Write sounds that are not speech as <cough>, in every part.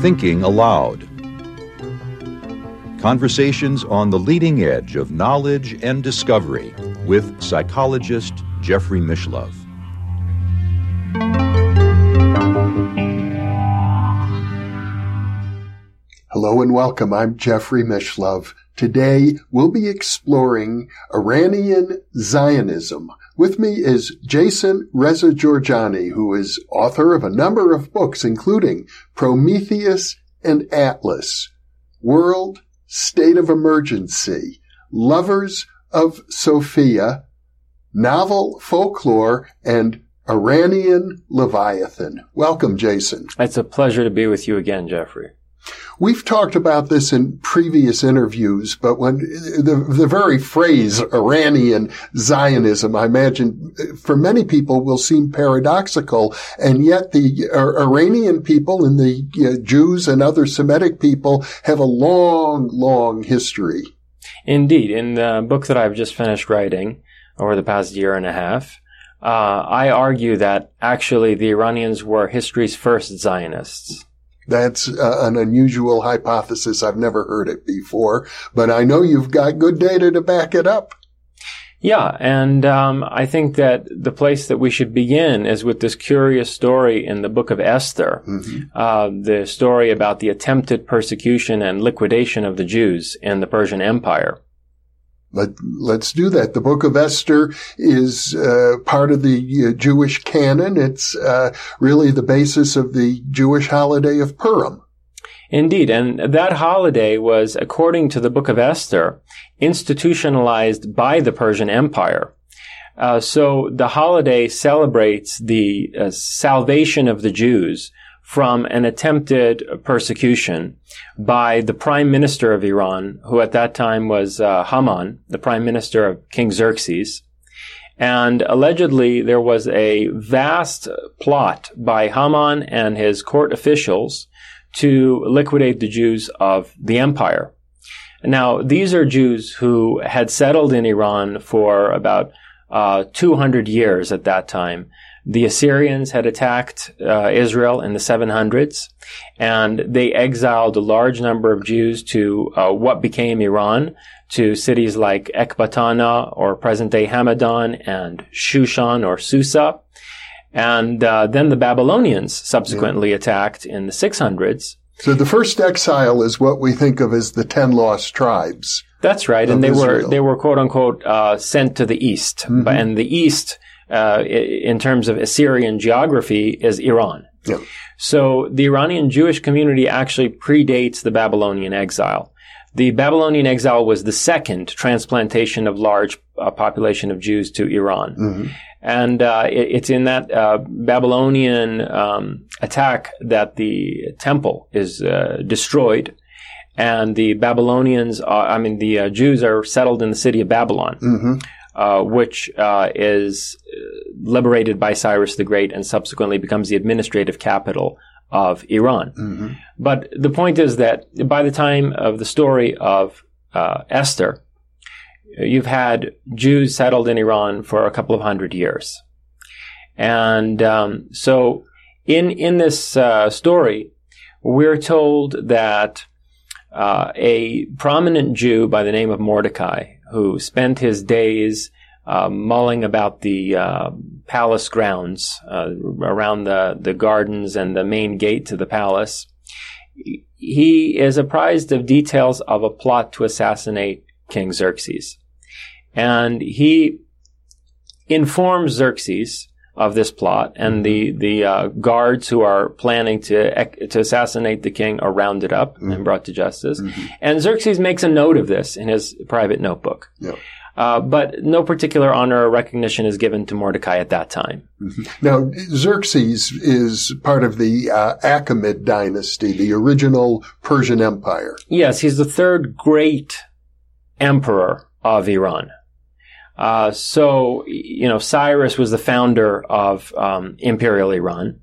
Thinking Aloud. Conversations on the leading edge of knowledge and discovery with psychologist Jeffrey Mishlove. Hello and welcome. I'm Jeffrey Mishlove. Today we'll be exploring Iranian Zionism. With me is Jason Reza Jorjani, who is author of a number of books, including Prometheus and Atlas, World, State of Emergency, Lovers of Sophia, Novel Folklore, and Iranian Leviathan. Welcome, Jason. It's a pleasure to be with you again, Jeffrey. We've talked about this in previous interviews, but when the, the very phrase Iranian Zionism, I imagine for many people will seem paradoxical. And yet the uh, Iranian people and the Jews and other Semitic people have a long, long history. Indeed. In the book that I've just finished writing over the past year and a half, uh, I argue that actually the Iranians were history's first Zionists. That's uh, an unusual hypothesis. I've never heard it before, but I know you've got good data to back it up. Yeah, and um, I think that the place that we should begin is with this curious story in the book of Esther, mm-hmm. uh, the story about the attempted persecution and liquidation of the Jews in the Persian Empire. Let, let's do that. The book of Esther is uh, part of the uh, Jewish canon. It's uh, really the basis of the Jewish holiday of Purim. Indeed, and that holiday was, according to the book of Esther, institutionalized by the Persian Empire. Uh, so the holiday celebrates the uh, salvation of the Jews from an attempted persecution by the prime minister of Iran, who at that time was uh, Haman, the prime minister of King Xerxes. And allegedly, there was a vast plot by Haman and his court officials to liquidate the Jews of the empire. Now, these are Jews who had settled in Iran for about uh, 200 years at that time. The Assyrians had attacked uh, Israel in the 700s, and they exiled a large number of Jews to uh, what became Iran, to cities like Ecbatana or present-day Hamadan and Shushan or Susa. And uh, then the Babylonians subsequently yeah. attacked in the 600s. So the first exile is what we think of as the ten lost tribes. That's right, and they Israel. were they were quote unquote uh, sent to the east, mm-hmm. and the east uh, in terms of Assyrian geography is Iran. Yeah. So the Iranian Jewish community actually predates the Babylonian exile. The Babylonian exile was the second transplantation of large uh, population of Jews to Iran. Mm-hmm. And uh, it, it's in that uh, Babylonian um, attack that the temple is uh, destroyed and the Babylonians, I mean, the uh, Jews are settled in the city of Babylon. Mm-hmm uh, which uh, is uh, liberated by Cyrus the Great and subsequently becomes the administrative capital of Iran. Mm-hmm. But the point is that by the time of the story of uh, Esther, you've had Jews settled in Iran for a couple of hundred years. And um, so in, in this uh, story, we're told that uh, a prominent Jew by the name of Mordecai who spent his days uh, mulling about the uh, palace grounds uh, around the, the gardens and the main gate to the palace. He is apprised of details of a plot to assassinate King Xerxes. And he informs Xerxes of this plot, and the the uh, guards who are planning to to assassinate the king are rounded up mm-hmm. and brought to justice. Mm-hmm. And Xerxes makes a note of this in his private notebook. Yep. Uh, but no particular honor or recognition is given to Mordecai at that time. Mm-hmm. Now, Xerxes is part of the uh, Achaemenid dynasty, the original Persian Empire. Yes, he's the third great emperor of Iran. Uh, so, you know, Cyrus was the founder of um, Imperial Iran.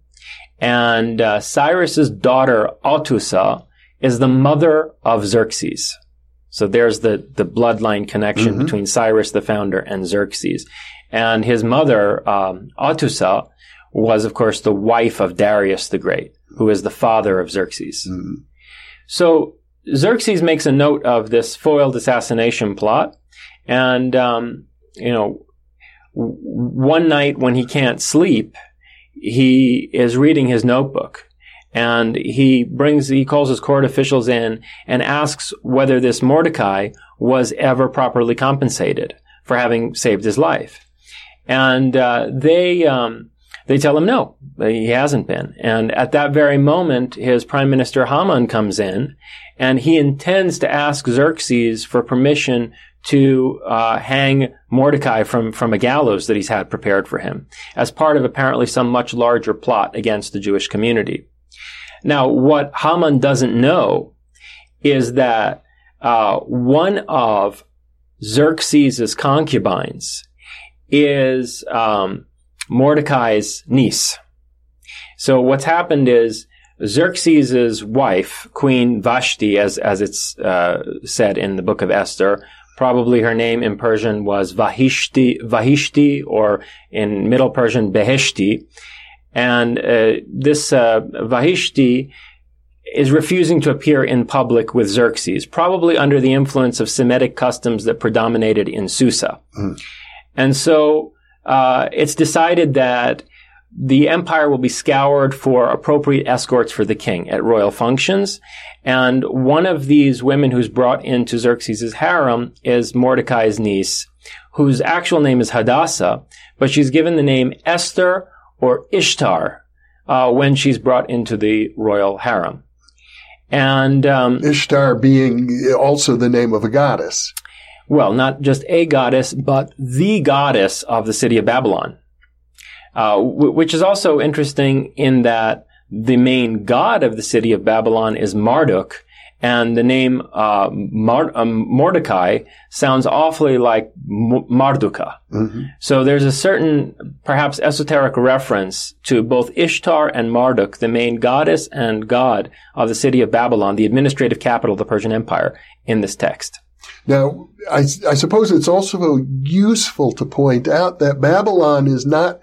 And uh, Cyrus's daughter, Atusa, is the mother of Xerxes. So there's the, the bloodline connection mm-hmm. between Cyrus, the founder, and Xerxes. And his mother, um, Atusa, was, of course, the wife of Darius the Great, who is the father of Xerxes. Mm-hmm. So Xerxes makes a note of this foiled assassination plot. And, um, you know, one night when he can't sleep, he is reading his notebook and he brings, he calls his court officials in and asks whether this Mordecai was ever properly compensated for having saved his life. And, uh, they, um, they tell him no, he hasn't been. And at that very moment, his prime minister Haman comes in and he intends to ask Xerxes for permission to uh, hang Mordecai from, from a gallows that he's had prepared for him as part of apparently some much larger plot against the Jewish community. Now, what Haman doesn't know is that uh, one of Xerxes' concubines is um, Mordecai's niece. So what's happened is Xerxes' wife, Queen Vashti, as as it's uh, said in the book of Esther, probably her name in Persian was Vahishti, Vahishti, or in Middle Persian Beheshti, and uh, this uh, Vahishti is refusing to appear in public with Xerxes, probably under the influence of Semitic customs that predominated in Susa. Mm. And so uh, it's decided that the empire will be scoured for appropriate escorts for the king at royal functions. And one of these women who's brought into Xerxes' harem is Mordecai's niece, whose actual name is Hadassah, but she's given the name Esther or Ishtar uh, when she's brought into the royal harem. And um, Ishtar being also the name of a goddess. Well, not just a goddess, but the goddess of the city of Babylon. Uh, w- which is also interesting in that the main god of the city of Babylon is Marduk, and the name uh, Mar- um, Mordecai sounds awfully like M- Marduka. Mm-hmm. So there's a certain, perhaps esoteric reference to both Ishtar and Marduk, the main goddess and god of the city of Babylon, the administrative capital of the Persian Empire, in this text. Now, I, I suppose it's also useful to point out that Babylon is not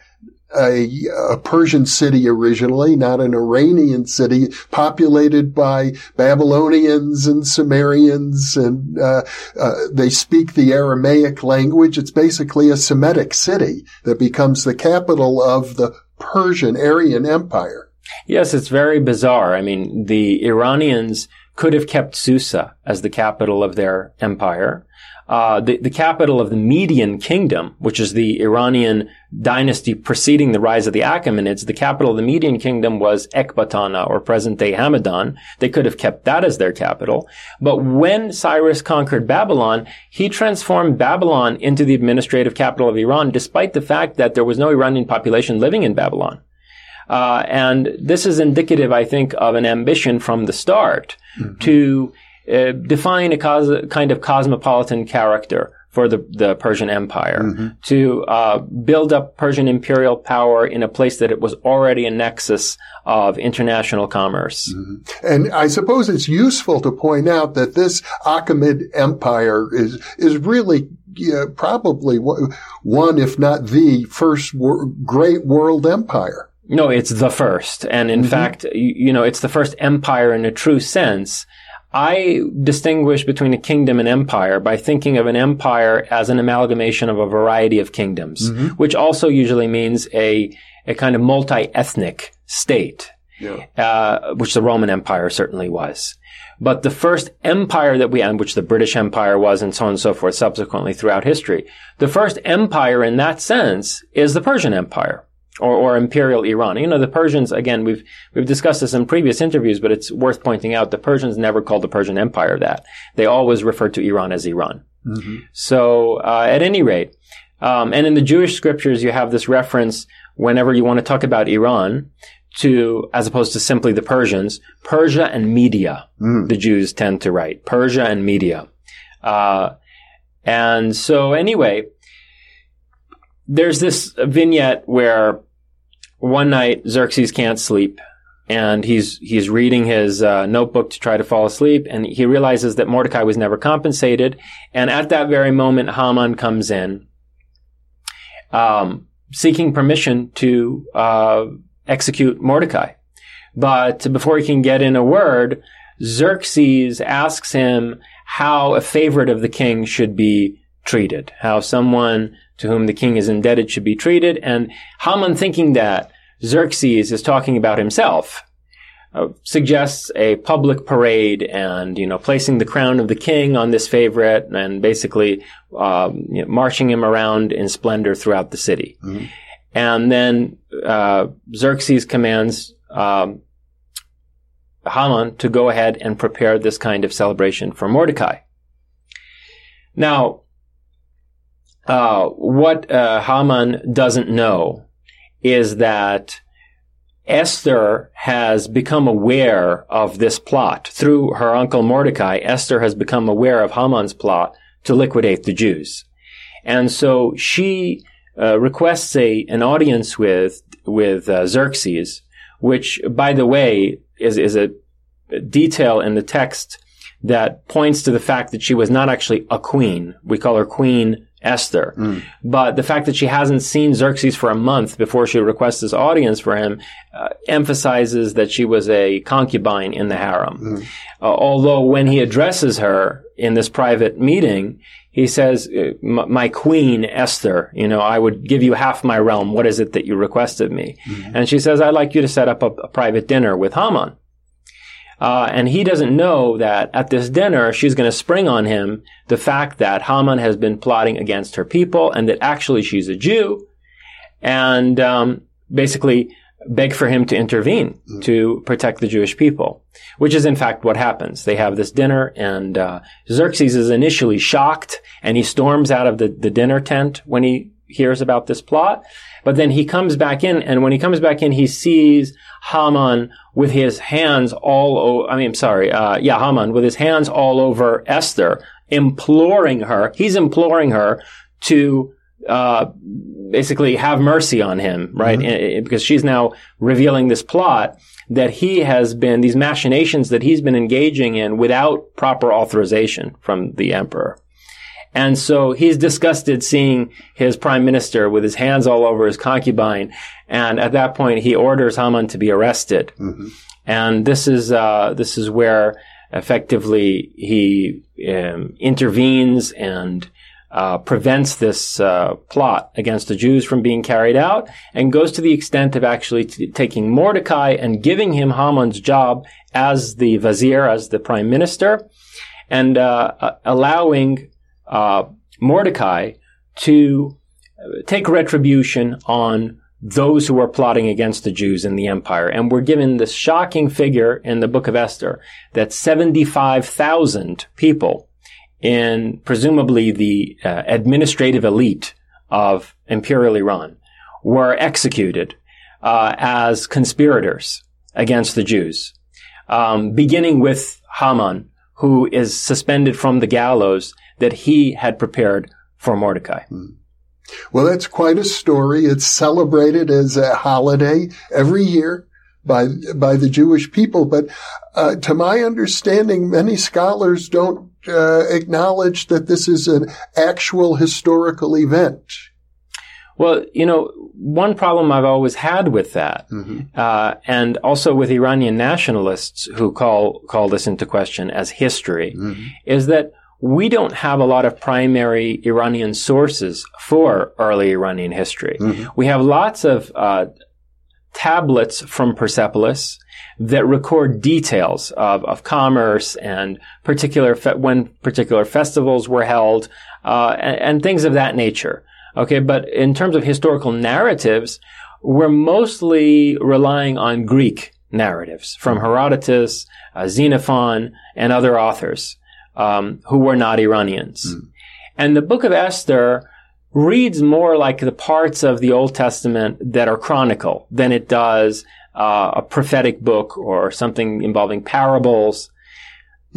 a, a, Persian city originally, not an Iranian city, populated by Babylonians and Sumerians, and uh, uh, they speak the Aramaic language. It's basically a Semitic city that becomes the capital of the Persian Aryan Empire. Yes, it's very bizarre. I mean, the Iranians could have kept Susa as the capital of their empire. Uh, the, the capital of the Median kingdom, which is the Iranian dynasty preceding the rise of the Achaemenids, the capital of the Median kingdom was Ecbatana or present day Hamadan. They could have kept that as their capital. But when Cyrus conquered Babylon, he transformed Babylon into the administrative capital of Iran, despite the fact that there was no Iranian population living in Babylon. Uh, and this is indicative, I think, of an ambition from the start mm-hmm. to uh, define a cos- kind of cosmopolitan character for the, the Persian Empire, mm-hmm. to uh, build up Persian imperial power in a place that it was already a nexus of international commerce. Mm-hmm. And I suppose it's useful to point out that this Achaemenid Empire is is really yeah, probably one, if not the first wor- great world empire. No, it's the first. And in mm-hmm. fact, you, you, know, it's the first empire in a true sense. I distinguish between a kingdom and empire by thinking of an empire as an amalgamation of a variety of kingdoms, mm-hmm. which also usually means a, a kind of multi-ethnic state, yeah. uh, which the Roman Empire certainly was. But the first empire that we had, which the British Empire was and so on and so forth subsequently throughout history, the first empire in that sense is the Persian Empire or, or imperial Iran. You know, the Persians, again, we've, we've discussed this in previous interviews, but it's worth pointing out the Persians never called the Persian Empire that. They always referred to Iran as Iran. Mm-hmm. So, uh, at any rate, um, and in the Jewish scriptures, you have this reference whenever you want to talk about Iran to, as opposed to simply the Persians, Persia and Media. Mm. The Jews tend to write Persia and Media. Uh, and so anyway, there's this vignette where one night Xerxes can't sleep and he's he's reading his uh, notebook to try to fall asleep and he realizes that Mordecai was never compensated and at that very moment Haman comes in um, seeking permission to uh, execute Mordecai. But before he can get in a word, Xerxes asks him how a favorite of the king should be treated, how someone to whom the king is indebted should be treated. And Haman, thinking that Xerxes is talking about himself, uh, suggests a public parade and you know placing the crown of the king on this favorite and basically um, you know, marching him around in splendor throughout the city. Mm-hmm. And then uh, Xerxes commands um, Haman to go ahead and prepare this kind of celebration for Mordecai. Now, uh, what uh, Haman doesn't know is that Esther has become aware of this plot. Through her uncle Mordecai, Esther has become aware of Haman's plot to liquidate the Jews. And so she uh, requests a, an audience with, with uh, Xerxes, which, by the way, is, is a detail in the text that points to the fact that she was not actually a queen. We call her Queen Esther. Mm. But the fact that she hasn't seen Xerxes for a month before she requests this audience for him uh, emphasizes that she was a concubine in the harem. Mm. Uh, although when he addresses her in this private meeting, he says, uh, "My queen Esther, you know, I would give you half my realm. What is it that you request of me?" Mm. And she says, "I'd like you to set up a, a private dinner with Haman." Uh, and he doesn't know that at this dinner, she's going to spring on him the fact that Haman has been plotting against her people and that actually she's a Jew and um, basically beg for him to intervene mm. to protect the Jewish people, which is in fact what happens. They have this dinner and uh, Xerxes is initially shocked and he storms out of the, the dinner tent when he hears about this plot. But then he comes back in, and when he comes back in, he sees Haman with his hands all over, I mean, I'm sorry, uh, yeah, Haman with his hands all over Esther, imploring her, he's imploring her to, uh, basically have mercy on him, right? Mm-hmm. Because she's now revealing this plot that he has been, these machinations that he's been engaging in without proper authorization from the emperor. And so he's disgusted seeing his prime minister with his hands all over his concubine. And at that point, he orders Haman to be arrested. Mm-hmm. And this is, uh, this is where effectively he um, intervenes and uh, prevents this uh, plot against the Jews from being carried out and goes to the extent of actually t- taking Mordecai and giving him Haman's job as the vizier, as the prime minister, and uh, allowing uh, Mordecai to take retribution on those who are plotting against the Jews in the empire. And we're given this shocking figure in the book of Esther that 75,000 people in presumably the uh, administrative elite of imperial Iran were executed uh, as conspirators against the Jews, um, beginning with Haman, who is suspended from the gallows that he had prepared for Mordecai. Hmm. Well, that's quite a story. It's celebrated as a holiday every year by by the Jewish people. But uh, to my understanding, many scholars don't uh, acknowledge that this is an actual historical event. Well, you know, one problem I've always had with that, mm-hmm. uh, and also with Iranian nationalists who call call this into question as history, mm-hmm. is that we don't have a lot of primary Iranian sources for early Iranian history. Mm-hmm. We have lots of uh, tablets from Persepolis that record details of, of commerce and particular fe- when particular festivals were held uh, and, and things of that nature. Okay, but in terms of historical narratives, we're mostly relying on Greek narratives from Herodotus, uh, Xenophon, and other authors um, who were not Iranians. Mm. And the book of Esther reads more like the parts of the Old Testament that are chronicle than it does uh, a prophetic book or something involving parables.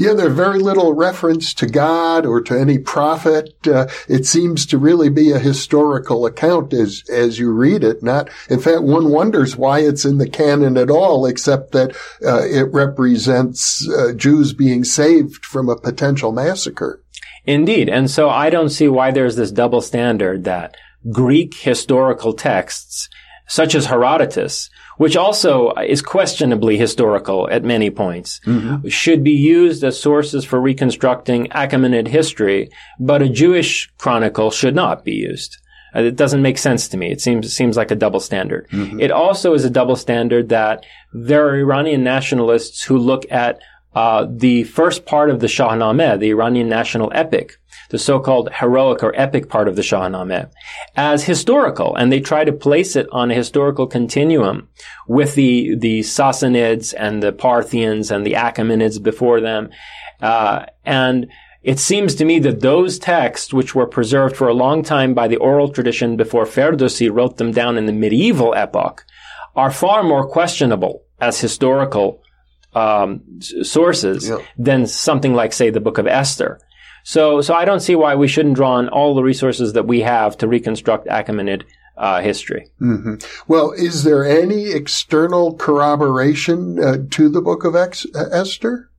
Yeah, there's very little reference to God or to any prophet. Uh, it seems to really be a historical account as as you read it. Not, in fact, one wonders why it's in the canon at all, except that uh, it represents uh, Jews being saved from a potential massacre. Indeed, and so I don't see why there's this double standard that Greek historical texts, such as Herodotus, which also is questionably historical at many points, mm-hmm. should be used as sources for reconstructing Achaemenid history, but a Jewish chronicle should not be used. Uh, it doesn't make sense to me. It seems seems like a double standard. Mm-hmm. It also is a double standard that there are Iranian nationalists who look at uh, the first part of the Shahnameh, the Iranian national epic, the so-called heroic or epic part of the Shahnameh, as historical, and they try to place it on a historical continuum with the the Sassanids and the Parthians and the Achaemenids before them, uh, and it seems to me that those texts, which were preserved for a long time by the oral tradition before Ferdowsi wrote them down in the medieval epoch, are far more questionable as historical um, sources yeah. than something like, say, the Book of Esther. So, so I don't see why we shouldn't draw on all the resources that we have to reconstruct Achaemenid uh, history. Mm-hmm. Well, is there any external corroboration uh, to the Book of Ex- Esther?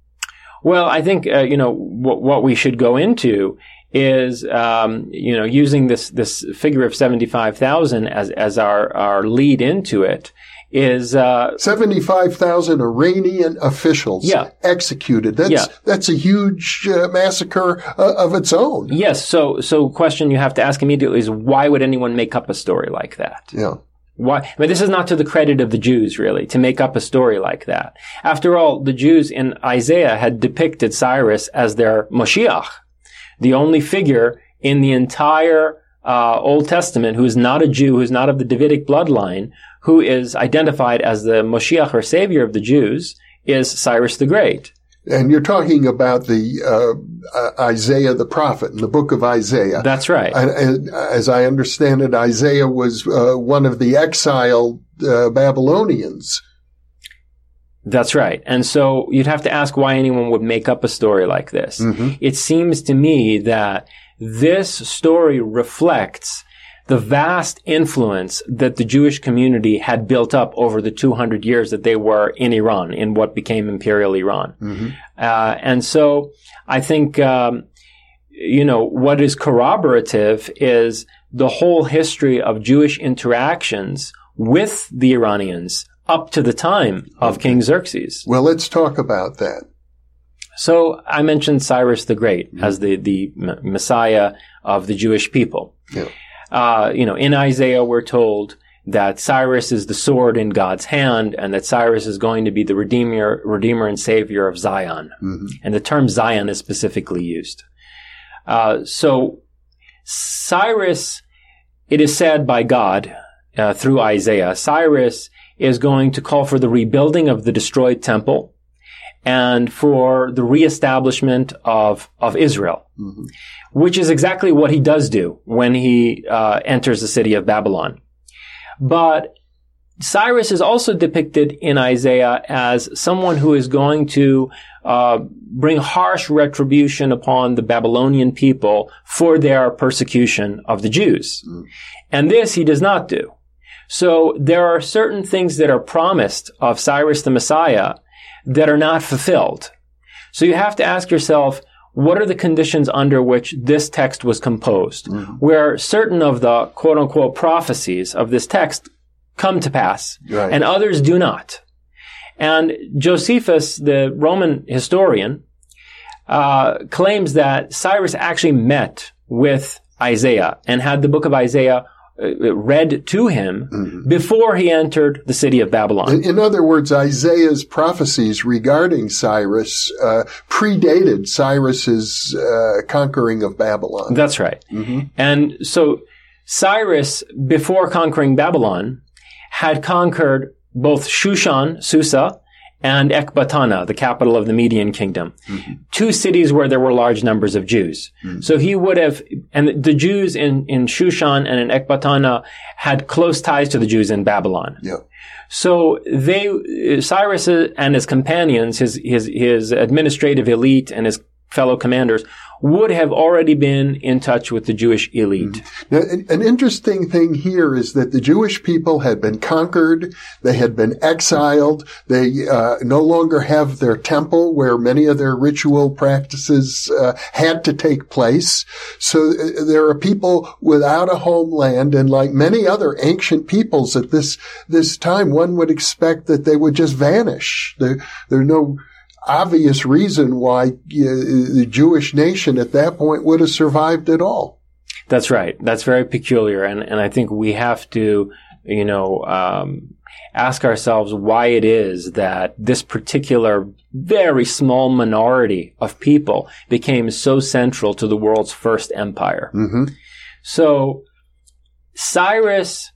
Well, I think uh, you know w- what we should go into is um, you know using this this figure of seventy five thousand as as our our lead into it is uh, seventy five thousand Iranian officials yeah. executed. That's yeah. that's a huge uh, massacre uh, of its own. Yes. So so question you have to ask immediately is why would anyone make up a story like that? Yeah. Why? I mean, this is not to the credit of the Jews, really, to make up a story like that. After all, the Jews in Isaiah had depicted Cyrus as their Moshiach, the only figure in the entire uh, Old Testament who is not a Jew, who is not of the Davidic bloodline, who is identified as the Moshiach or Savior of the Jews, is Cyrus the Great. And you're talking about the uh, uh, Isaiah the prophet in the book of Isaiah. That's right. And, as I understand it, Isaiah was uh, one of the exiled uh, Babylonians. That's right. And so you'd have to ask why anyone would make up a story like this. Mm-hmm. It seems to me that this story reflects the vast influence that the Jewish community had built up over the 200 years that they were in Iran, in what became Imperial Iran. Mm-hmm. Uh, and so I think, um, you know, what is corroborative is the whole history of Jewish interactions with the Iranians up to the time of okay. King Xerxes. Well, let's talk about that. So I mentioned Cyrus the Great mm-hmm. as the, the Messiah of the Jewish people. Yeah. Uh, you know, in Isaiah, we're told that Cyrus is the sword in God's hand and that Cyrus is going to be the redeemer, redeemer and savior of Zion. Mm-hmm. And the term Zion is specifically used. Uh, so Cyrus, it is said by God uh, through Isaiah, Cyrus is going to call for the rebuilding of the destroyed temple and for the reestablishment of, of Israel. Mm-hmm which is exactly what he does do when he uh, enters the city of Babylon. But Cyrus is also depicted in Isaiah as someone who is going to uh, bring harsh retribution upon the Babylonian people for their persecution of the Jews. Mm. And this he does not do. So there are certain things that are promised of Cyrus the Messiah that are not fulfilled. So you have to ask yourself, what are the conditions under which this text was composed, mm-hmm. where certain of the quote unquote prophecies of this text come to pass right. and others do not. And Josephus, the Roman historian, uh, claims that Cyrus actually met with Isaiah and had the book of Isaiah read to him mm-hmm. before he entered the city of Babylon. In, in other words, Isaiah's prophecies regarding Cyrus uh, predated Cyrus's uh, conquering of Babylon. That's right. Mm-hmm. And so Cyrus, before conquering Babylon, had conquered both Shushan, Susa, and Ecbatana, the capital of the Median kingdom. Mm-hmm. Two cities where there were large numbers of Jews. Mm-hmm. So he would have, and the Jews in, in Shushan and in Ecbatana had close ties to the Jews in Babylon. So they, Cyrus and his companions, his, his, his administrative elite and his fellow commanders would have already been in touch with the Jewish elite. Now, an interesting thing here is that the Jewish people had been conquered, they had been exiled, they uh, no longer have their temple where many of their ritual practices uh, had to take place. So uh, there are people without a homeland, and like many other ancient peoples at this this time, one would expect that they would just vanish. There, there's no obvious reason why uh, the Jewish nation at that point would have survived at all. That's right. That's very peculiar, and and I think we have to, you know, um, ask ourselves why it is that this particular very small minority of people became so central to the world's first empire. Mm-hmm. So Cyrus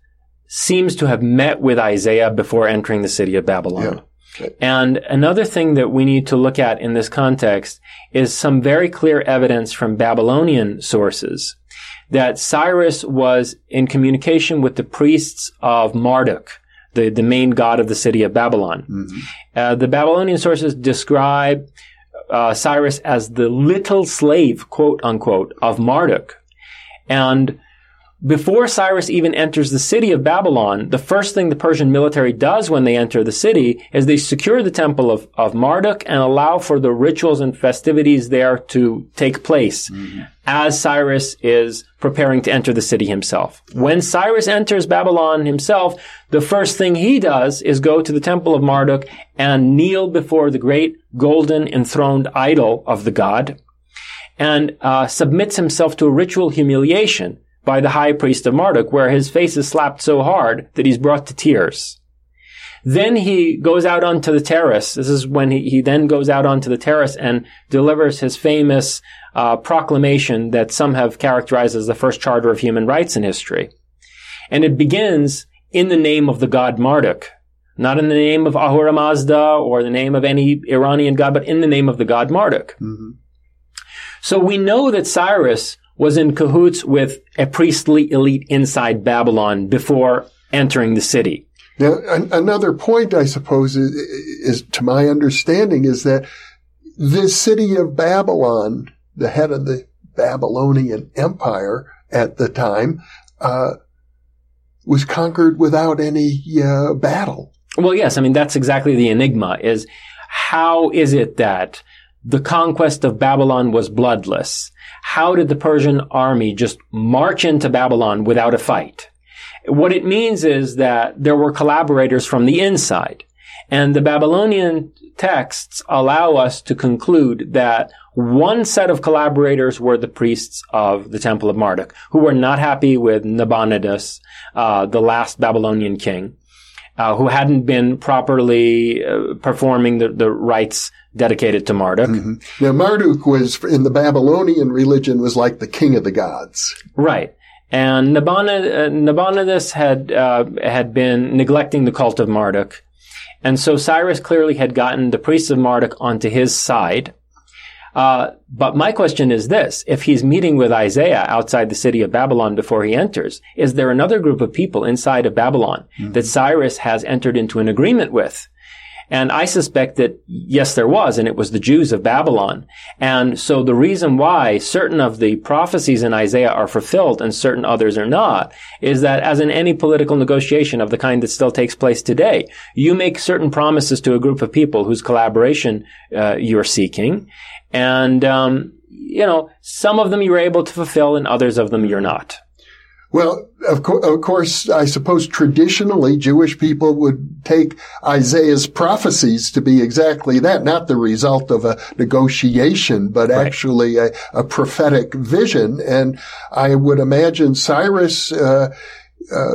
seems to have met with Isaiah before entering the city of Babylon. Yeah. And another thing that we need to look at in this context is some very clear evidence from Babylonian sources that Cyrus was in communication with the priests of Marduk, the, the main god of the city of Babylon. Mm-hmm. Uh, the Babylonian sources describe uh, Cyrus as the little slave, quote unquote, of Marduk. And before Cyrus even enters the city of Babylon, the first thing the Persian military does when they enter the city is they secure the temple of, of Marduk and allow for the rituals and festivities there to take place mm-hmm. as Cyrus is preparing to enter the city himself. When Cyrus enters Babylon himself, the first thing he does is go to the temple of Marduk and kneel before the great golden enthroned idol of the god and uh, submits himself to a ritual humiliation by the high priest of Marduk, where his face is slapped so hard that he's brought to tears. Then he goes out onto the terrace. This is when he, he then goes out onto the terrace and delivers his famous uh, proclamation that some have characterized as the first charter of human rights in history. And it begins in the name of the god Marduk, not in the name of Ahura Mazda or the name of any Iranian god, but in the name of the god Marduk. Mm-hmm. So we know that Cyrus was in cahoots with a priestly elite inside Babylon before entering the city. Now, an- another point, I suppose, is, is, to my understanding, is that this city of Babylon, the head of the Babylonian Empire at the time, uh, was conquered without any uh, battle. Well, yes. I mean, that's exactly the enigma is how is it that the conquest of Babylon was bloodless? how did the Persian army just march into Babylon without a fight? What it means is that there were collaborators from the inside. And the Babylonian texts allow us to conclude that one set of collaborators were the priests of the Temple of Marduk, who were not happy with Nabonidus, uh, the last Babylonian king, uh, who hadn't been properly uh, performing the, the rites dedicated to Marduk. Mm-hmm. Now, Marduk was in the Babylonian religion was like the king of the gods, right? And uh, Nabonidus had uh, had been neglecting the cult of Marduk, and so Cyrus clearly had gotten the priests of Marduk onto his side. Uh, but my question is this: If he's meeting with Isaiah outside the city of Babylon before he enters, is there another group of people inside of Babylon mm-hmm. that Cyrus has entered into an agreement with? And I suspect that yes, there was, and it was the Jews of Babylon. And so the reason why certain of the prophecies in Isaiah are fulfilled and certain others are not is that as in any political negotiation of the kind that still takes place today, you make certain promises to a group of people whose collaboration uh, you're seeking. And, um, you know, some of them you're able to fulfill and others of them you're not. Well, of, co- of, course, I suppose traditionally Jewish people would take Isaiah's prophecies to be exactly that, not the result of a negotiation, but right. actually a, a, prophetic vision. And I would imagine Cyrus, uh, uh,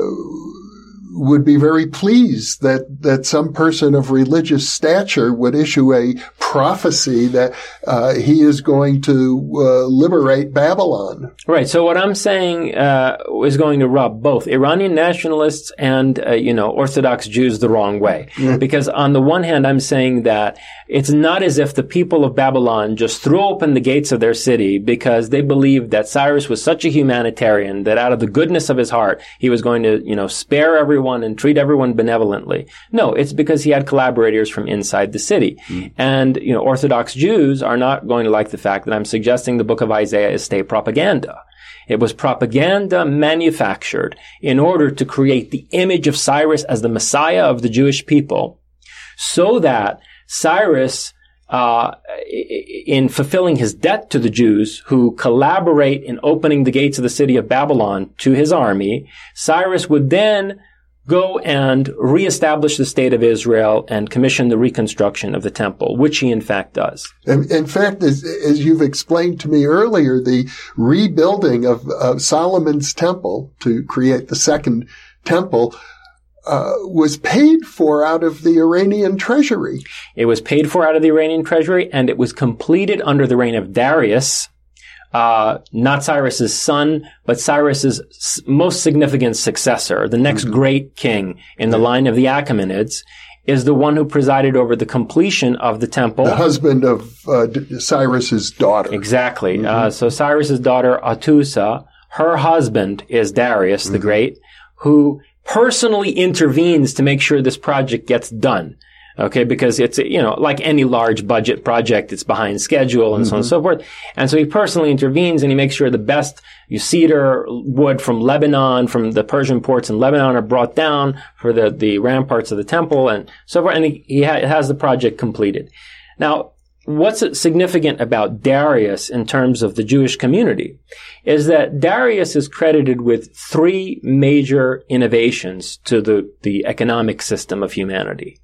would be very pleased that, that some person of religious stature would issue a prophecy that uh, he is going to uh, liberate Babylon. Right. So what I'm saying uh, is going to rub both Iranian nationalists and uh, you know Orthodox Jews the wrong way, mm. because on the one hand I'm saying that it's not as if the people of Babylon just threw open the gates of their city because they believed that Cyrus was such a humanitarian that out of the goodness of his heart he was going to you know spare everyone everyone and treat everyone benevolently. No, it's because he had collaborators from inside the city. Mm. And, you know, Orthodox Jews are not going to like the fact that I'm suggesting the book of Isaiah is state propaganda. It was propaganda manufactured in order to create the image of Cyrus as the Messiah of the Jewish people so that Cyrus uh, in fulfilling his debt to the Jews who collaborate in opening the gates of the city of Babylon to his army, Cyrus would then go and reestablish the state of Israel and commission the reconstruction of the temple, which he in fact does. In, in fact, as, as, you've explained to me earlier, the rebuilding of, of Solomon's temple to create the second temple uh, was paid for out of the Iranian treasury. It was paid for out of the Iranian treasury, and it was completed under the reign of Darius, uh, not Cyrus's son, but Cyrus's s- most significant successor, the next mm-hmm. great king in the line of the Achaemenids, is the one who presided over the completion of the temple. The husband of uh, Cyrus's daughter. Exactly. Mm-hmm. Uh, so Cyrus's daughter Atusa, her husband is Darius mm-hmm. the Great, who personally intervenes to make sure this project gets done. Okay, because it's, you know, like any large budget project, it's behind schedule and mm-hmm. so on and mm-hmm. so forth. And so he personally intervenes and he makes sure the best cedar wood from Lebanon, from the Persian ports in Lebanon are brought down for the, the ramparts of the temple and so forth. And he, he ha- has the project completed. Now, what's significant about Darius in terms of the Jewish community is that Darius is credited with three major innovations to the, the economic system of humanity.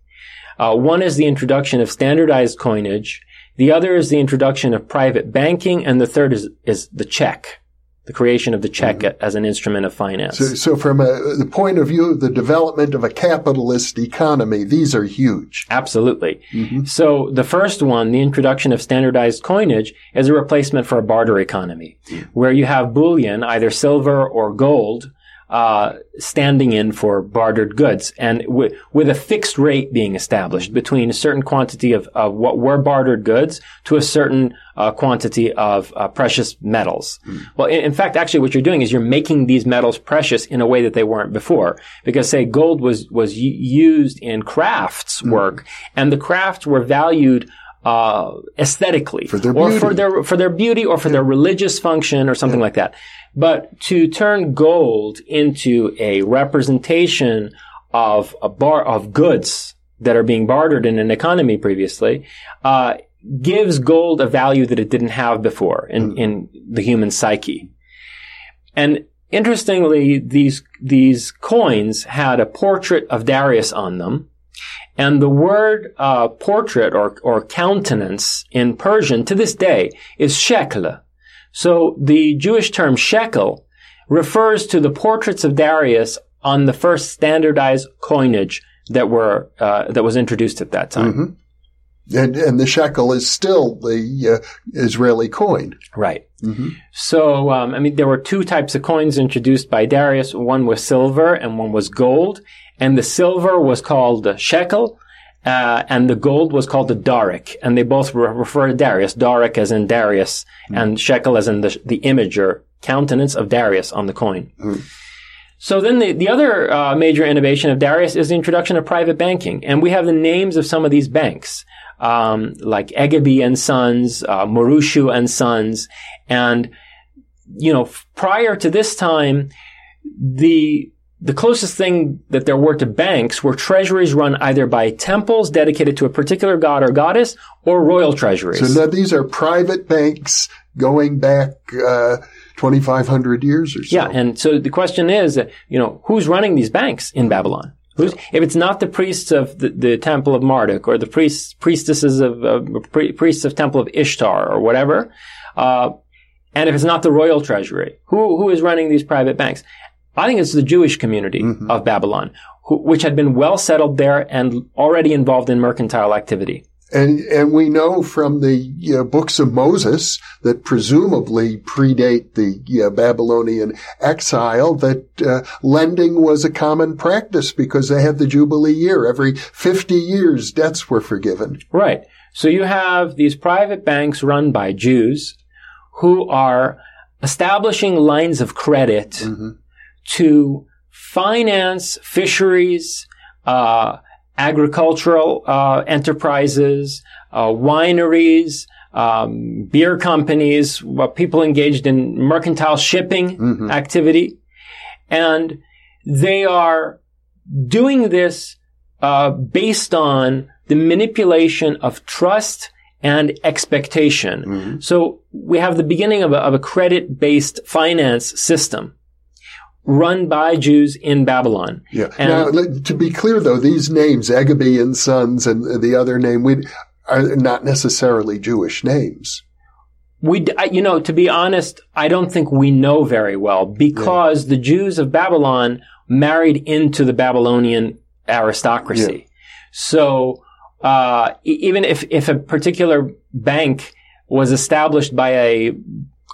Uh, one is the introduction of standardized coinage. The other is the introduction of private banking. And the third is, is the check the creation of the check mm-hmm. as an instrument of finance. So, so from a, the point of view of the development of a capitalist economy, these are huge. Absolutely. Mm-hmm. So the first one, the introduction of standardized coinage, is a replacement for a barter economy, mm-hmm. where you have bullion, either silver or gold, uh, standing in for bartered goods and w- with a fixed rate being established between a certain quantity of, of what were bartered goods to a certain uh, quantity of uh, precious metals. Mm. Well, in, in, fact, actually what you're doing is you're making these metals precious in a way that they weren't before. Because say gold was, was y- used in crafts mm. work and the crafts were valued uh, aesthetically, for their or for their for their beauty, or for yeah. their religious function, or something yeah. like that. But to turn gold into a representation of a bar of goods that are being bartered in an economy previously, uh, gives gold a value that it didn't have before in, mm. in the human psyche. And interestingly, these, these coins had a portrait of Darius on them. And the word uh, portrait or, or countenance in Persian to this day is shekel, so the Jewish term shekel refers to the portraits of Darius on the first standardized coinage that were uh, that was introduced at that time. Mm-hmm. And, and, the shekel is still the uh, Israeli coin. Right. Mm-hmm. So, um, I mean, there were two types of coins introduced by Darius. One was silver and one was gold. And the silver was called the shekel uh, and the gold was called the Daric, and they both re- refer to Darius, Daric as in Darius, mm. and shekel as in the, the image or countenance of Darius on the coin. Mm. So then the, the other uh, major innovation of Darius is the introduction of private banking, and we have the names of some of these banks, um, like Egibi and Sons, uh, Murashu and Sons, and you know, prior to this time, the the closest thing that there were to banks were treasuries run either by temples dedicated to a particular god or goddess or royal treasuries. So now these are private banks going back uh, 2,500 years or so. Yeah, and so the question is, you know, who's running these banks in Babylon? Who's, if it's not the priests of the, the temple of Marduk or the priests, priestesses of uh, pri- priests of temple of Ishtar or whatever, uh, and if it's not the royal treasury, who who is running these private banks? I think it's the Jewish community mm-hmm. of Babylon, who, which had been well settled there and already involved in mercantile activity. And, and we know from the you know, books of Moses that presumably predate the you know, Babylonian exile that uh, lending was a common practice because they had the Jubilee year. Every 50 years, debts were forgiven. Right. So you have these private banks run by Jews who are establishing lines of credit mm-hmm to finance, fisheries, uh, agricultural uh, enterprises, uh, wineries, um, beer companies, people engaged in mercantile shipping mm-hmm. activity, and they are doing this uh, based on the manipulation of trust and expectation. Mm-hmm. So we have the beginning of a, of a credit-based finance system run by Jews in Babylon. Yeah. And now, to be clear, though, these names, Egibi and Sons and the other name, we are not necessarily Jewish names. We, you know, to be honest, I don't think we know very well because yeah. the Jews of Babylon married into the Babylonian aristocracy. Yeah. So, uh, even if, if a particular bank was established by a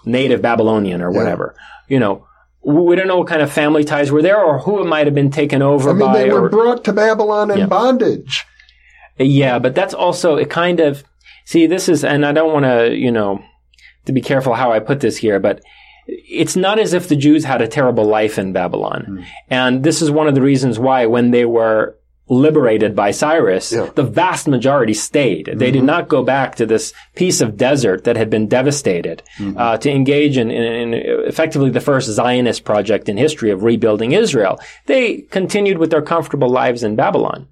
native Babylonian or whatever, yeah. you know, we don't know what kind of family ties were there or who it might have been taken over I mean, by. They were or, brought to Babylon in yeah. bondage. Yeah, but that's also a kind of, see, this is, and I don't want to, you know, to be careful how I put this here, but it's not as if the Jews had a terrible life in Babylon. Mm. And this is one of the reasons why when they were liberated by Cyrus, yeah. the vast majority stayed. They mm-hmm. did not go back to this piece of desert that had been devastated mm-hmm. uh, to engage in, in, in, effectively the first Zionist project in history of rebuilding Israel. They continued with their comfortable lives in Babylon.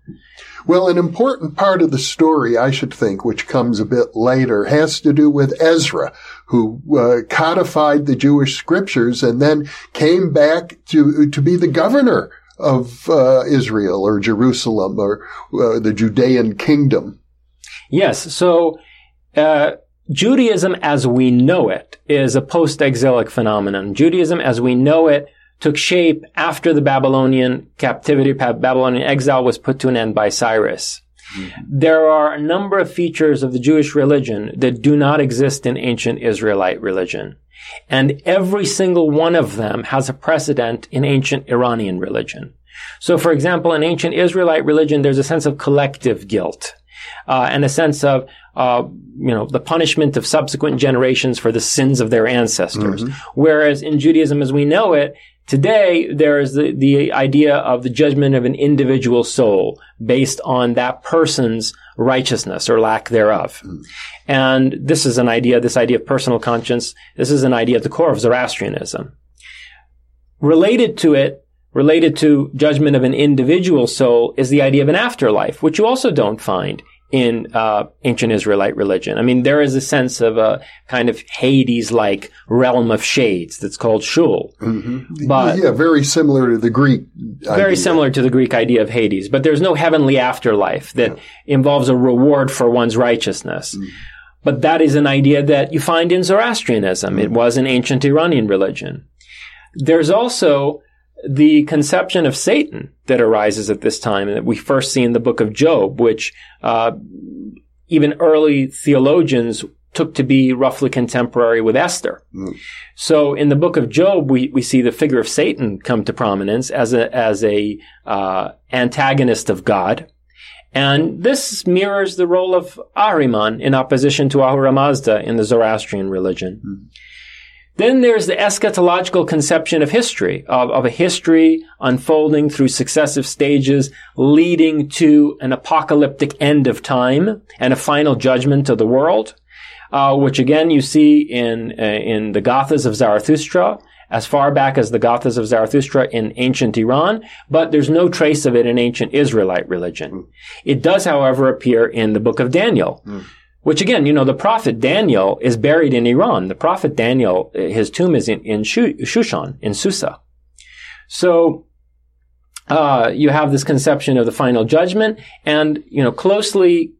Well, an important part of the story, I should think, which comes a bit later, has to do with Ezra, who uh, codified the Jewish scriptures and then came back to to be the governor of uh, Israel or Jerusalem or uh, the Judean kingdom. Yes. So, uh, Judaism as we know it is a post-exilic phenomenon. Judaism as we know it took shape after the Babylonian captivity, Babylonian exile was put to an end by Cyrus. Mm-hmm. There are a number of features of the Jewish religion that do not exist in ancient Israelite religion. And every single one of them has a precedent in ancient Iranian religion. So, for example, in ancient Israelite religion, there's a sense of collective guilt. Uh, and a sense of, uh, you know, the punishment of subsequent generations for the sins of their ancestors. Mm-hmm. Whereas in Judaism as we know it, Today, there is the, the idea of the judgment of an individual soul based on that person's righteousness or lack thereof. Mm. And this is an idea, this idea of personal conscience, this is an idea at the core of Zoroastrianism. Related to it, related to judgment of an individual soul is the idea of an afterlife, which you also don't find in uh, ancient Israelite religion. I mean, there is a sense of a kind of Hades-like realm of shades that's called Sheol. Mm-hmm. But yeah, very similar to the Greek. Very idea. similar to the Greek idea of Hades, but there's no heavenly afterlife that yeah. involves a reward for one's righteousness. Mm. But that is an idea that you find in Zoroastrianism. Mm. It was an ancient Iranian religion. There's also the conception of Satan that arises at this time and that we first see in the book of Job, which uh, even early theologians took to be roughly contemporary with Esther. Mm. So in the book of Job, we, we see the figure of Satan come to prominence as a, as a uh, antagonist of God. And this mirrors the role of Ahriman in opposition to Ahura Mazda in the Zoroastrian religion. Mm. Then there's the eschatological conception of history, of, of, a history unfolding through successive stages, leading to an apocalyptic end of time and a final judgment of the world, uh, which again you see in uh, in the Gathas of Zarathustra, as far back as the Gathas of Zarathustra in ancient Iran, but there's no trace of it in ancient Israelite religion. Mm. It does, however, appear in the book of Daniel. Mm which again, you know, the prophet Daniel is buried in Iran. The prophet Daniel, his tomb is in, in Shushan, in Susa. So, uh, you have this conception of the final judgment and, you know, closely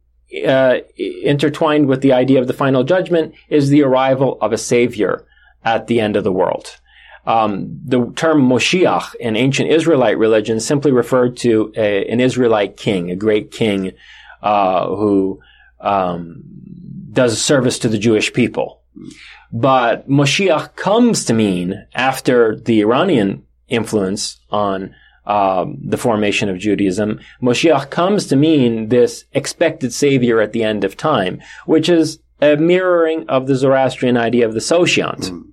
uh, intertwined with the idea of the final judgment is the arrival of a savior at the end of the world. Um, the term Moshiach in ancient Israelite religion simply referred to a, an Israelite king, a great king uh, who um, does service to the Jewish people. But Moshiach comes to mean, after the Iranian influence on um, the formation of Judaism, Moshiach comes to mean this expected savior at the end of time, which is a mirroring of the Zoroastrian idea of the Saoshyant. Mm.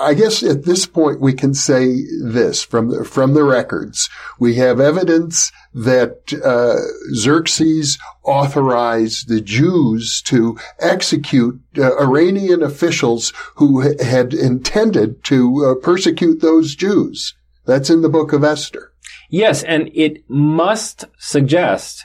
I guess at this point we can say this from the, from the records. We have evidence that uh, Xerxes authorized the Jews to execute uh, Iranian officials who had intended to uh, persecute those Jews. That's in the book of Esther. Yes, and it must suggest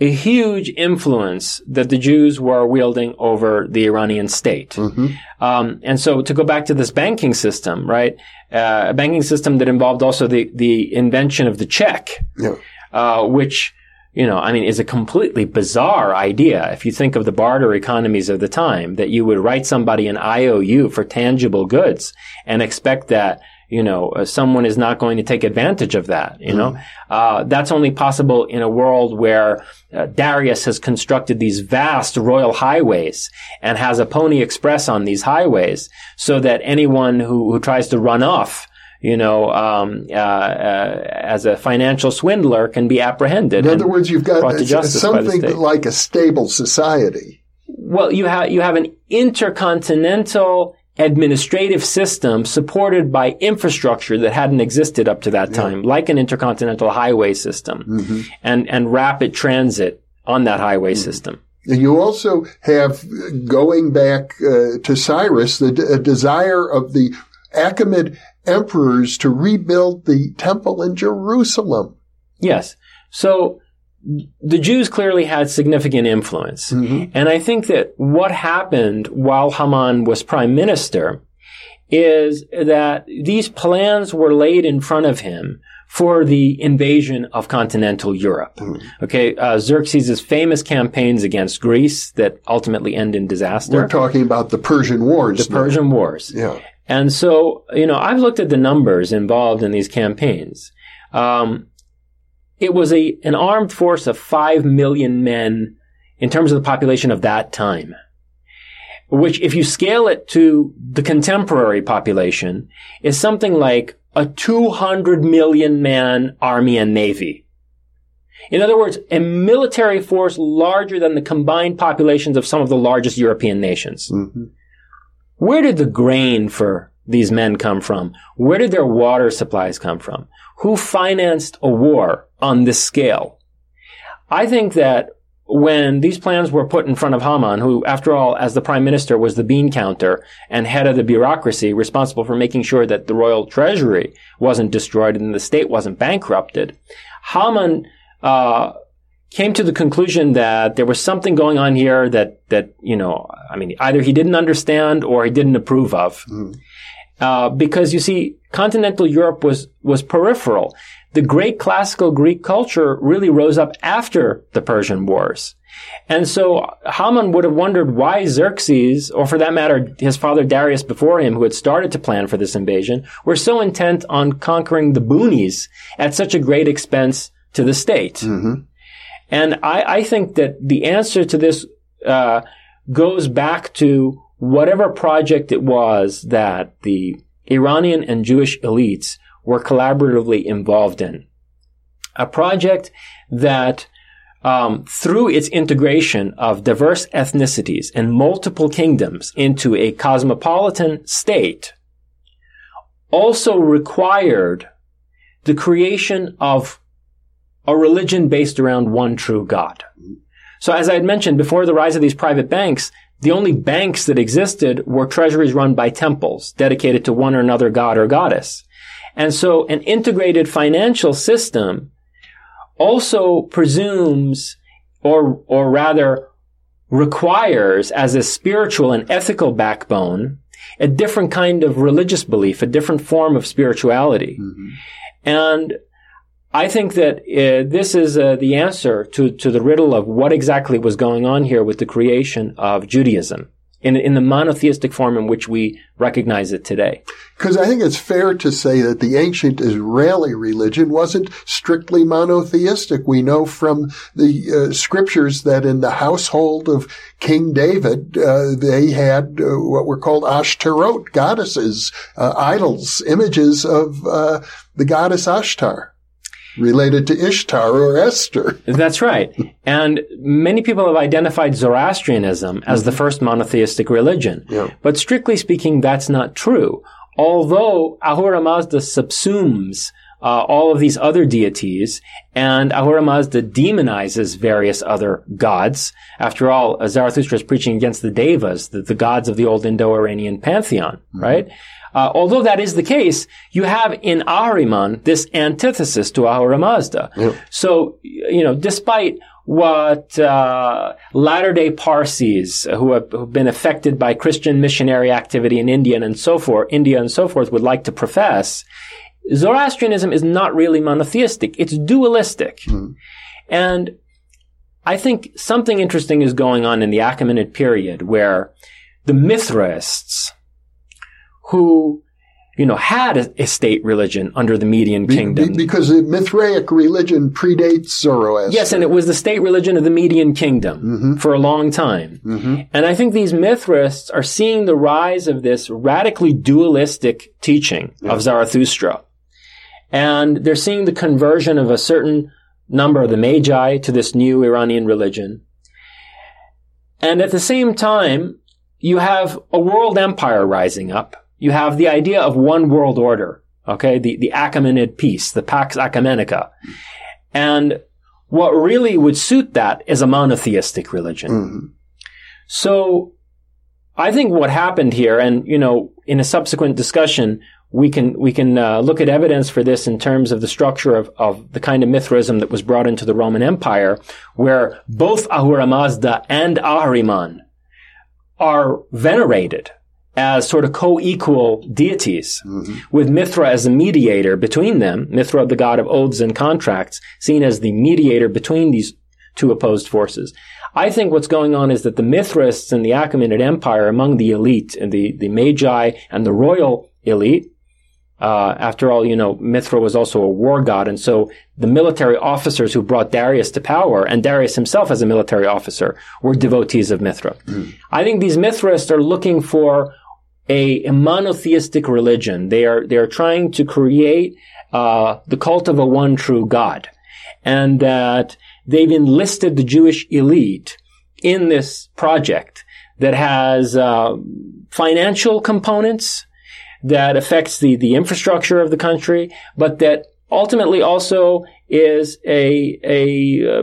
a huge influence that the Jews were wielding over the Iranian state. Mm-hmm. Um, and so to go back to this banking system, right? Uh, a banking system that involved also the, the invention of the check, yeah. uh, which, you know, I mean, is a completely bizarre idea. If you think of the barter economies of the time, that you would write somebody an IOU for tangible goods and expect that you know, uh, someone is not going to take advantage of that, you mm know. Uh, that's only possible in a world where uh, Darius has constructed these vast royal highways and has a pony express on these highways so that anyone who, who tries to run off you know, um, uh, uh, as a financial swindler can be apprehended. In other words, you've got something like a stable society. Well, you have you have an intercontinental administrative system supported by infrastructure that hadn't existed up to that time, yeah. like an intercontinental highway system mm-hmm. and, and rapid transit on that highway mm-hmm. system. And you also have, going back uh, to Cyrus, the d- desire of the Achaemenid emperors to rebuild the temple in Jerusalem. Yes. So the Jews clearly had significant influence. Mm-hmm. And I think that what happened while Haman was prime minister is that these plans were laid in front of him for the invasion of continental Europe. Mm-hmm. Okay, uh, Xerxes' famous campaigns against Greece that ultimately end in disaster. We're talking about the Persian Wars. The now. Persian Wars. Yeah. And so, you know, I've looked at the numbers involved in these campaigns. Um, it was a, an armed force of 5 million men in terms of the population of that time. Which, if you scale it to the contemporary population, is something like a 200 million man army and navy. In other words, a military force larger than the combined populations of some of the largest European nations. Mm-hmm. Where did the grain for these men come from? Where did their water supplies come from? Who financed a war on this scale? I think that when these plans were put in front of Haman, who, after all, as the prime minister, was the bean counter and head of the bureaucracy responsible for making sure that the royal treasury wasn't destroyed and the state wasn't bankrupted, Haman uh, came to the conclusion that there was something going on here that that you know, I mean, either he didn't understand or he didn't approve of. Mm. Uh, because you see, continental Europe was, was peripheral. The great classical Greek culture really rose up after the Persian Wars. And so Haman would have wondered why Xerxes, or for that matter, his father Darius before him, who had started to plan for this invasion, were so intent on conquering the boonies at such a great expense to the state. Mm-hmm. And I, I, think that the answer to this uh, goes back to whatever project it was that the Iranian and Jewish elites were collaboratively involved in. A project that um, through its integration of diverse ethnicities and multiple kingdoms into a cosmopolitan state also required the creation of a religion based around one true God. So as I had mentioned before the rise of these private banks, the only banks that existed were treasuries run by temples dedicated to one or another god or goddess. And so an integrated financial system also presumes or, or rather requires as a spiritual and ethical backbone a different kind of religious belief, a different form of spirituality. Mm-hmm. And I think that uh, this is uh, the answer to, to the riddle of what exactly was going on here with the creation of Judaism in, in the monotheistic form in which we recognize it today. Because I think it's fair to say that the ancient Israeli religion wasn't strictly monotheistic. We know from the uh, scriptures that in the household of King David, uh, they had uh, what were called Ashtaroth, goddesses, uh, idols, images of uh, the goddess Ashtar related to Ishtar or Esther. That's right. And many people have identified Zoroastrianism as the first monotheistic religion. Yeah. But strictly speaking, that's not true. although Ahura Mazda subsumes uh, all of these other deities, and Ahura Mazda demonizes various other gods. After all, Zarathustra is preaching against the Devas, the, the gods of the old Indo-Iranian pantheon, mm-hmm. right? Uh, although that is the case, you have in Ahriman this antithesis to Ahura Mazda. Yep. So, you know, despite what uh, latter-day Parsis who have, been affected by Christian missionary activity in India and so forth, India and so forth would like to profess, Zoroastrianism is not really monotheistic. It's dualistic. Mm. And I think something interesting is going on in the Achaemenid period where the Mithraists, who you know, had a, a, state religion under the Median Kingdom. Be, because the Mithraic religion predates Zoroaster. Yes, and it was the state religion of the Median Kingdom mm-hmm. for a long time. Mm-hmm. And I think these Mithraists are seeing the rise of this radically dualistic teaching yeah. of Zarathustra. And they're seeing the conversion of a certain number of the Magi to this new Iranian religion. And at the same time, you have a world empire rising up. You have the idea of one world order. Okay. The, the Achaemenid peace, the Pax Achaemenica. And what really would suit that is a monotheistic religion. Mm-hmm. So I think what happened here, and, you know, in a subsequent discussion, we can we can uh, look at evidence for this in terms of the structure of, of the kind of Mithraism that was brought into the Roman Empire, where both Ahura Mazda and Ahriman are venerated as sort of co-equal deities, mm-hmm. with Mithra as a mediator between them. Mithra, the god of oaths and contracts, seen as the mediator between these two opposed forces. I think what's going on is that the Mithraists in the Achaemenid Empire, among the elite, and the, the Magi and the royal elite, uh, after all, you know, Mithra was also a war god, and so the military officers who brought Darius to power, and Darius himself as a military officer, were devotees of Mithra. Mm. I think these Mithraists are looking for a, a, monotheistic religion. They are they are trying to create uh, the cult of a one true God, and that they've enlisted the Jewish elite in this project that has uh, financial components that affects the, the infrastructure of the country, but that ultimately also is a, a, uh,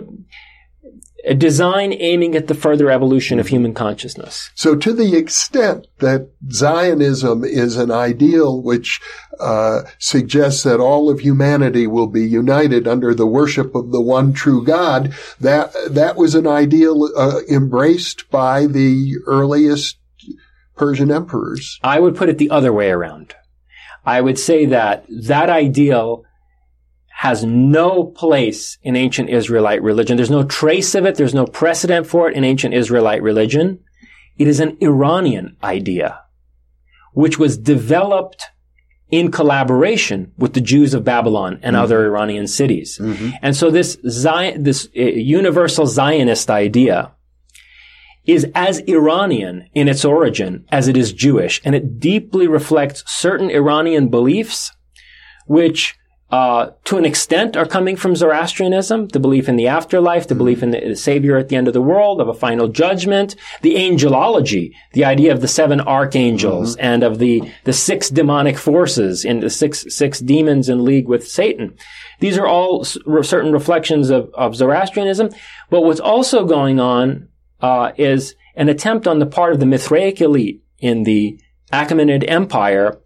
a design aiming at the further evolution of human consciousness. So to the extent that Zionism is an ideal which uh, suggests that all of humanity will be united under the worship of the one true God, that that was an ideal uh, embraced by the earliest Persian emperors. I would put it the other way around. I would say that that ideal has no place in ancient Israelite religion. There's no trace of it. There's no precedent for it in ancient Israelite religion. It is an Iranian idea, which was developed in collaboration with the Jews of Babylon and mm-hmm. other Iranian cities. Mm-hmm. And so this Zion, this uh, universal Zionist idea is as Iranian in its origin as it is Jewish, and it deeply reflects certain Iranian beliefs, which uh, to an extent are coming from Zoroastrianism, the belief in the afterlife, the belief in the, the, Savior at the end of the world, of a final judgment, the angelology, the idea of the seven archangels mm-hmm. and of the, the six demonic forces in the six, six demons in league with Satan. These are all s- certain reflections of, of Zoroastrianism. But what's also going on uh, is an attempt on the part of the Mithraic elite in the Achaemenid Empire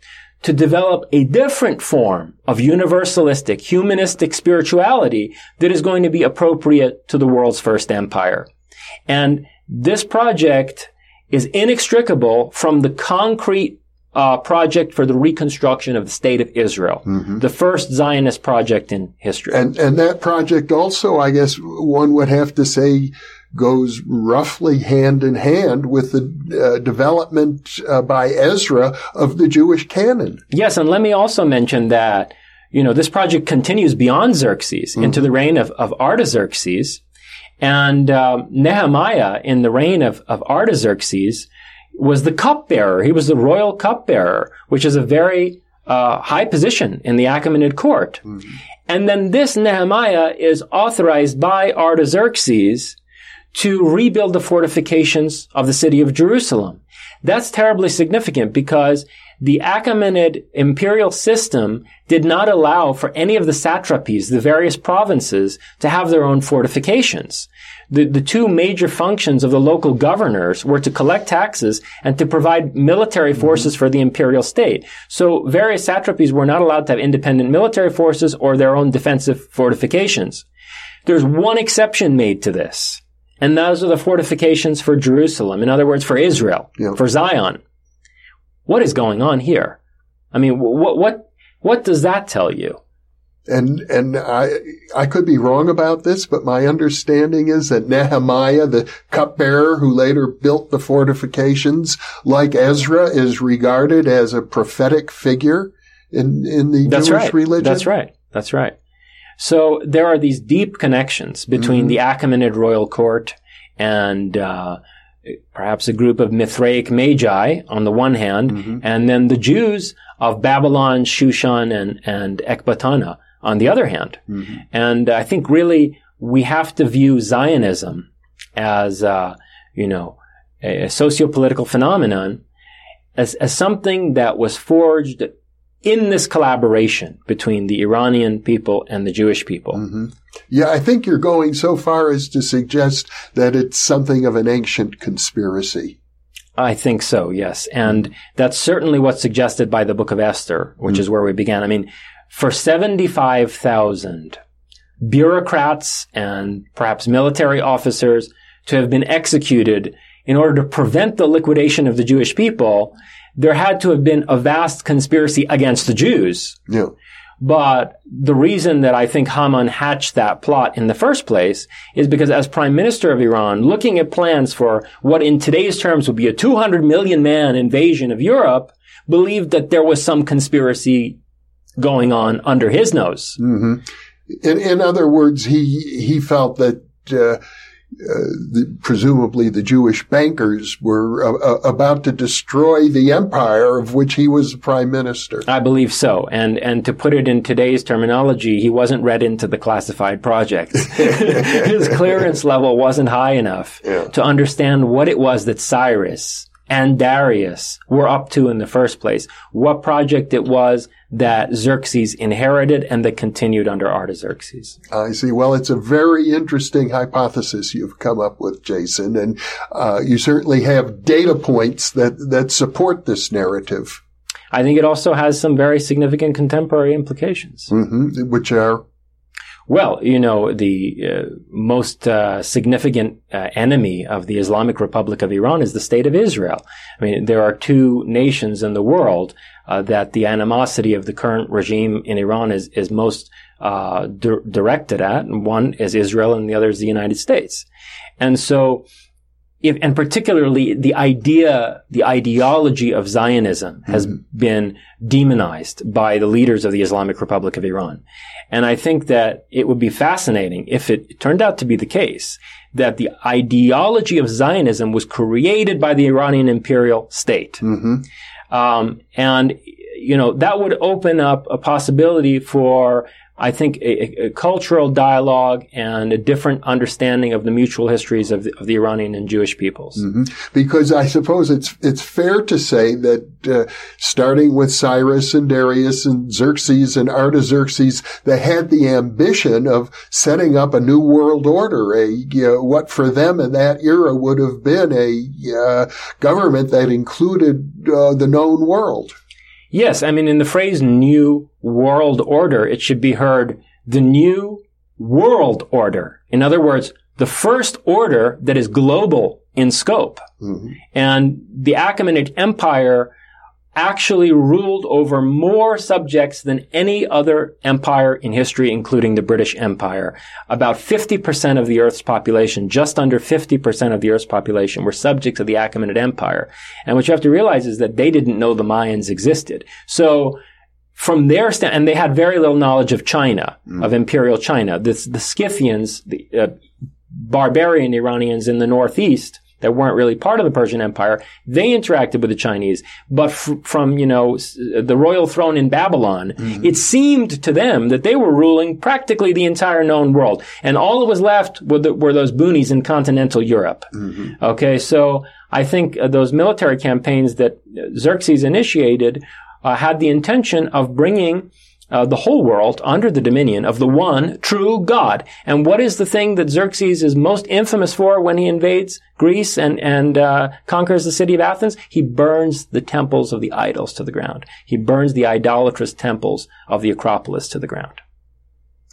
to develop a different form of universalistic, humanistic spirituality that is going to be appropriate to the world's first empire. And this project is inextricable from the concrete uh, project for the reconstruction of the state of Israel, mm-hmm. the first Zionist project in history. And and that project also, I guess, one would have to say, goes roughly hand in hand with the uh, development uh, by Ezra of the Jewish canon. Yes, and let me also mention that you know this project continues beyond Xerxes mm-hmm. into the reign of, of Artaxerxes, and uh, Nehemiah in the reign of, of Artaxerxes was the cupbearer. He was the royal cupbearer, which is a very uh, high position in the Achaemenid court. Mm-hmm. And then this Nehemiah is authorized by Artaxerxes to rebuild the fortifications of the city of Jerusalem. That's terribly significant because the Achaemenid imperial system did not allow for any of the satrapies, the various provinces, to have their own fortifications. The, the two major functions of the local governors were to collect taxes and to provide military mm-hmm. forces for the imperial state. So various satrapies were not allowed to have independent military forces or their own defensive fortifications. There's one exception made to this. And those are the fortifications for Jerusalem. In other words, for Israel, for Zion. What is going on here? I mean, what, what, what does that tell you? And, and I, I could be wrong about this, but my understanding is that Nehemiah, the cupbearer who later built the fortifications, like Ezra, is regarded as a prophetic figure in, in the That's Jewish right. religion. That's right. That's right. So there are these deep connections between mm-hmm. the Achaemenid royal court and uh, perhaps a group of Mithraic magi on the one hand, mm-hmm. and then the Jews of Babylon, Shushan, and, and Ecbatana on the other hand. Mm-hmm. And I think really we have to view Zionism as, uh, you know, a, a socio-political phenomenon as, as something that was forged in this collaboration between the Iranian people and the Jewish people. Mm-hmm. Yeah, I think you're going so far as to suggest that it's something of an ancient conspiracy. I think so, yes. And that's certainly what's suggested by the book of Esther, which mm-hmm. is where we began. I mean, for 75,000 bureaucrats and perhaps military officers to have been executed in order to prevent the liquidation of the Jewish people, there had to have been a vast conspiracy against the Jews. Yeah. But the reason that I think Haman hatched that plot in the first place is because as prime minister of Iran, looking at plans for what in today's terms would be a 200 million man invasion of Europe, believed that there was some conspiracy going on under his nose. Mm-hmm. In, in, other words, he, he felt that, uh, the, presumably the Jewish bankers were uh, uh, about to destroy the empire of which he was prime minister. I believe so. And, and to put it in today's terminology, he wasn't read into the classified projects. <laughs> His clearance level wasn't high enough yeah. to understand what it was that Cyrus and Darius were up to in the first place, what project it was that Xerxes inherited and that continued under Artaxerxes. I see. Well, it's a very interesting hypothesis you've come up with, Jason, and uh, you certainly have data points that, that support this narrative. I think it also has some very significant contemporary implications. Mm-hmm. Which are? Well, you know, the uh, most uh, significant uh, enemy of the Islamic Republic of Iran is the state of Israel. I mean, there are two nations in the world uh, that the animosity of the current regime in Iran is is most uh, di- directed at. And One is Israel, and the other is the United States. And so, if, and particularly the idea, the ideology of Zionism has mm-hmm. been demonized by the leaders of the Islamic Republic of Iran. And I think that it would be fascinating if it turned out to be the case that the ideology of Zionism was created by the Iranian imperial state. Mm-hmm. Um, and, you know, that would open up a possibility for I think a, a, cultural dialogue and a different understanding of the mutual histories of the, of the Iranian and Jewish peoples. Mm-hmm. Because I suppose it's it's fair to say that uh, starting with Cyrus and Darius and Xerxes and Artaxerxes, they had the ambition of setting up a new world order, a what for them in that era would have been a uh, government that included uh, the known world. Yes, I mean, in the phrase new world order, it should be heard the new world order. In other words, the first order that is global in scope. Mm-hmm. And the Achaemenid Empire actually ruled over more subjects than any other empire in history, including the British Empire. About 50% of the Earth's population, just under 50% of the Earth's population were subjects of the Achaemenid Empire. And what you have to realize is that they didn't know the Mayans existed. So, from their stand, and they had very little knowledge of China, mm. of imperial China. The, the Scythians, the uh, barbarian Iranians in the northeast, that weren't really part of the Persian Empire, they interacted with the Chinese. But f- from, you know, the royal throne in Babylon, mm-hmm. it seemed to them that they were ruling practically the entire known world. And all that was left were, the, were those boonies in continental Europe. Mm-hmm. Okay, so I think uh, those military campaigns that Xerxes initiated uh, had the intention of bringing uh, the whole world under the dominion of the one true God. And what is the thing that Xerxes is most infamous for when he invades Greece and and uh, conquers the city of Athens? He burns the temples of the idols to the ground. He burns the idolatrous temples of the Acropolis to the ground.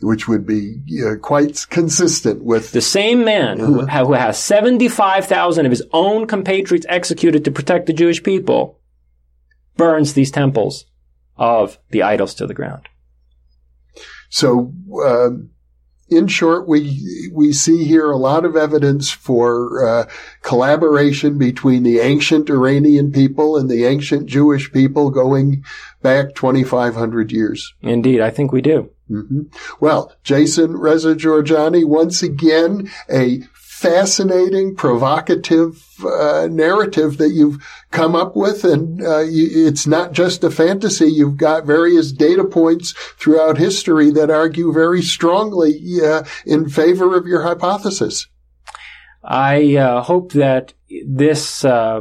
Which would be uh, quite consistent with the same man who, <laughs> who has seventy-five thousand of his own compatriots executed to protect the Jewish people, burns these temples of the idols to the ground. So, uh, in short, we we see here a lot of evidence for uh, collaboration between the ancient Iranian people and the ancient Jewish people going back 2,500 years. Indeed, I think we do. Mm-hmm. Well, Jason Reza Jorjani, once again, a fascinating, provocative uh, narrative that you've come up with. And uh, you, it's not just a fantasy. You've got various data points throughout history that argue very strongly uh, in favor of your hypothesis. I uh, hope that this uh,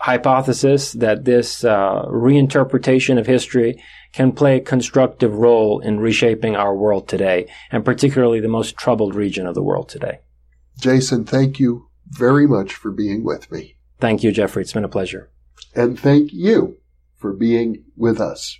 hypothesis, that this uh, reinterpretation of history can play a constructive role in reshaping our world today, and particularly the most troubled region of the world today. Jason, thank you very much for being with me. Thank you, Jeffrey. It's been a pleasure. And thank you for being with us.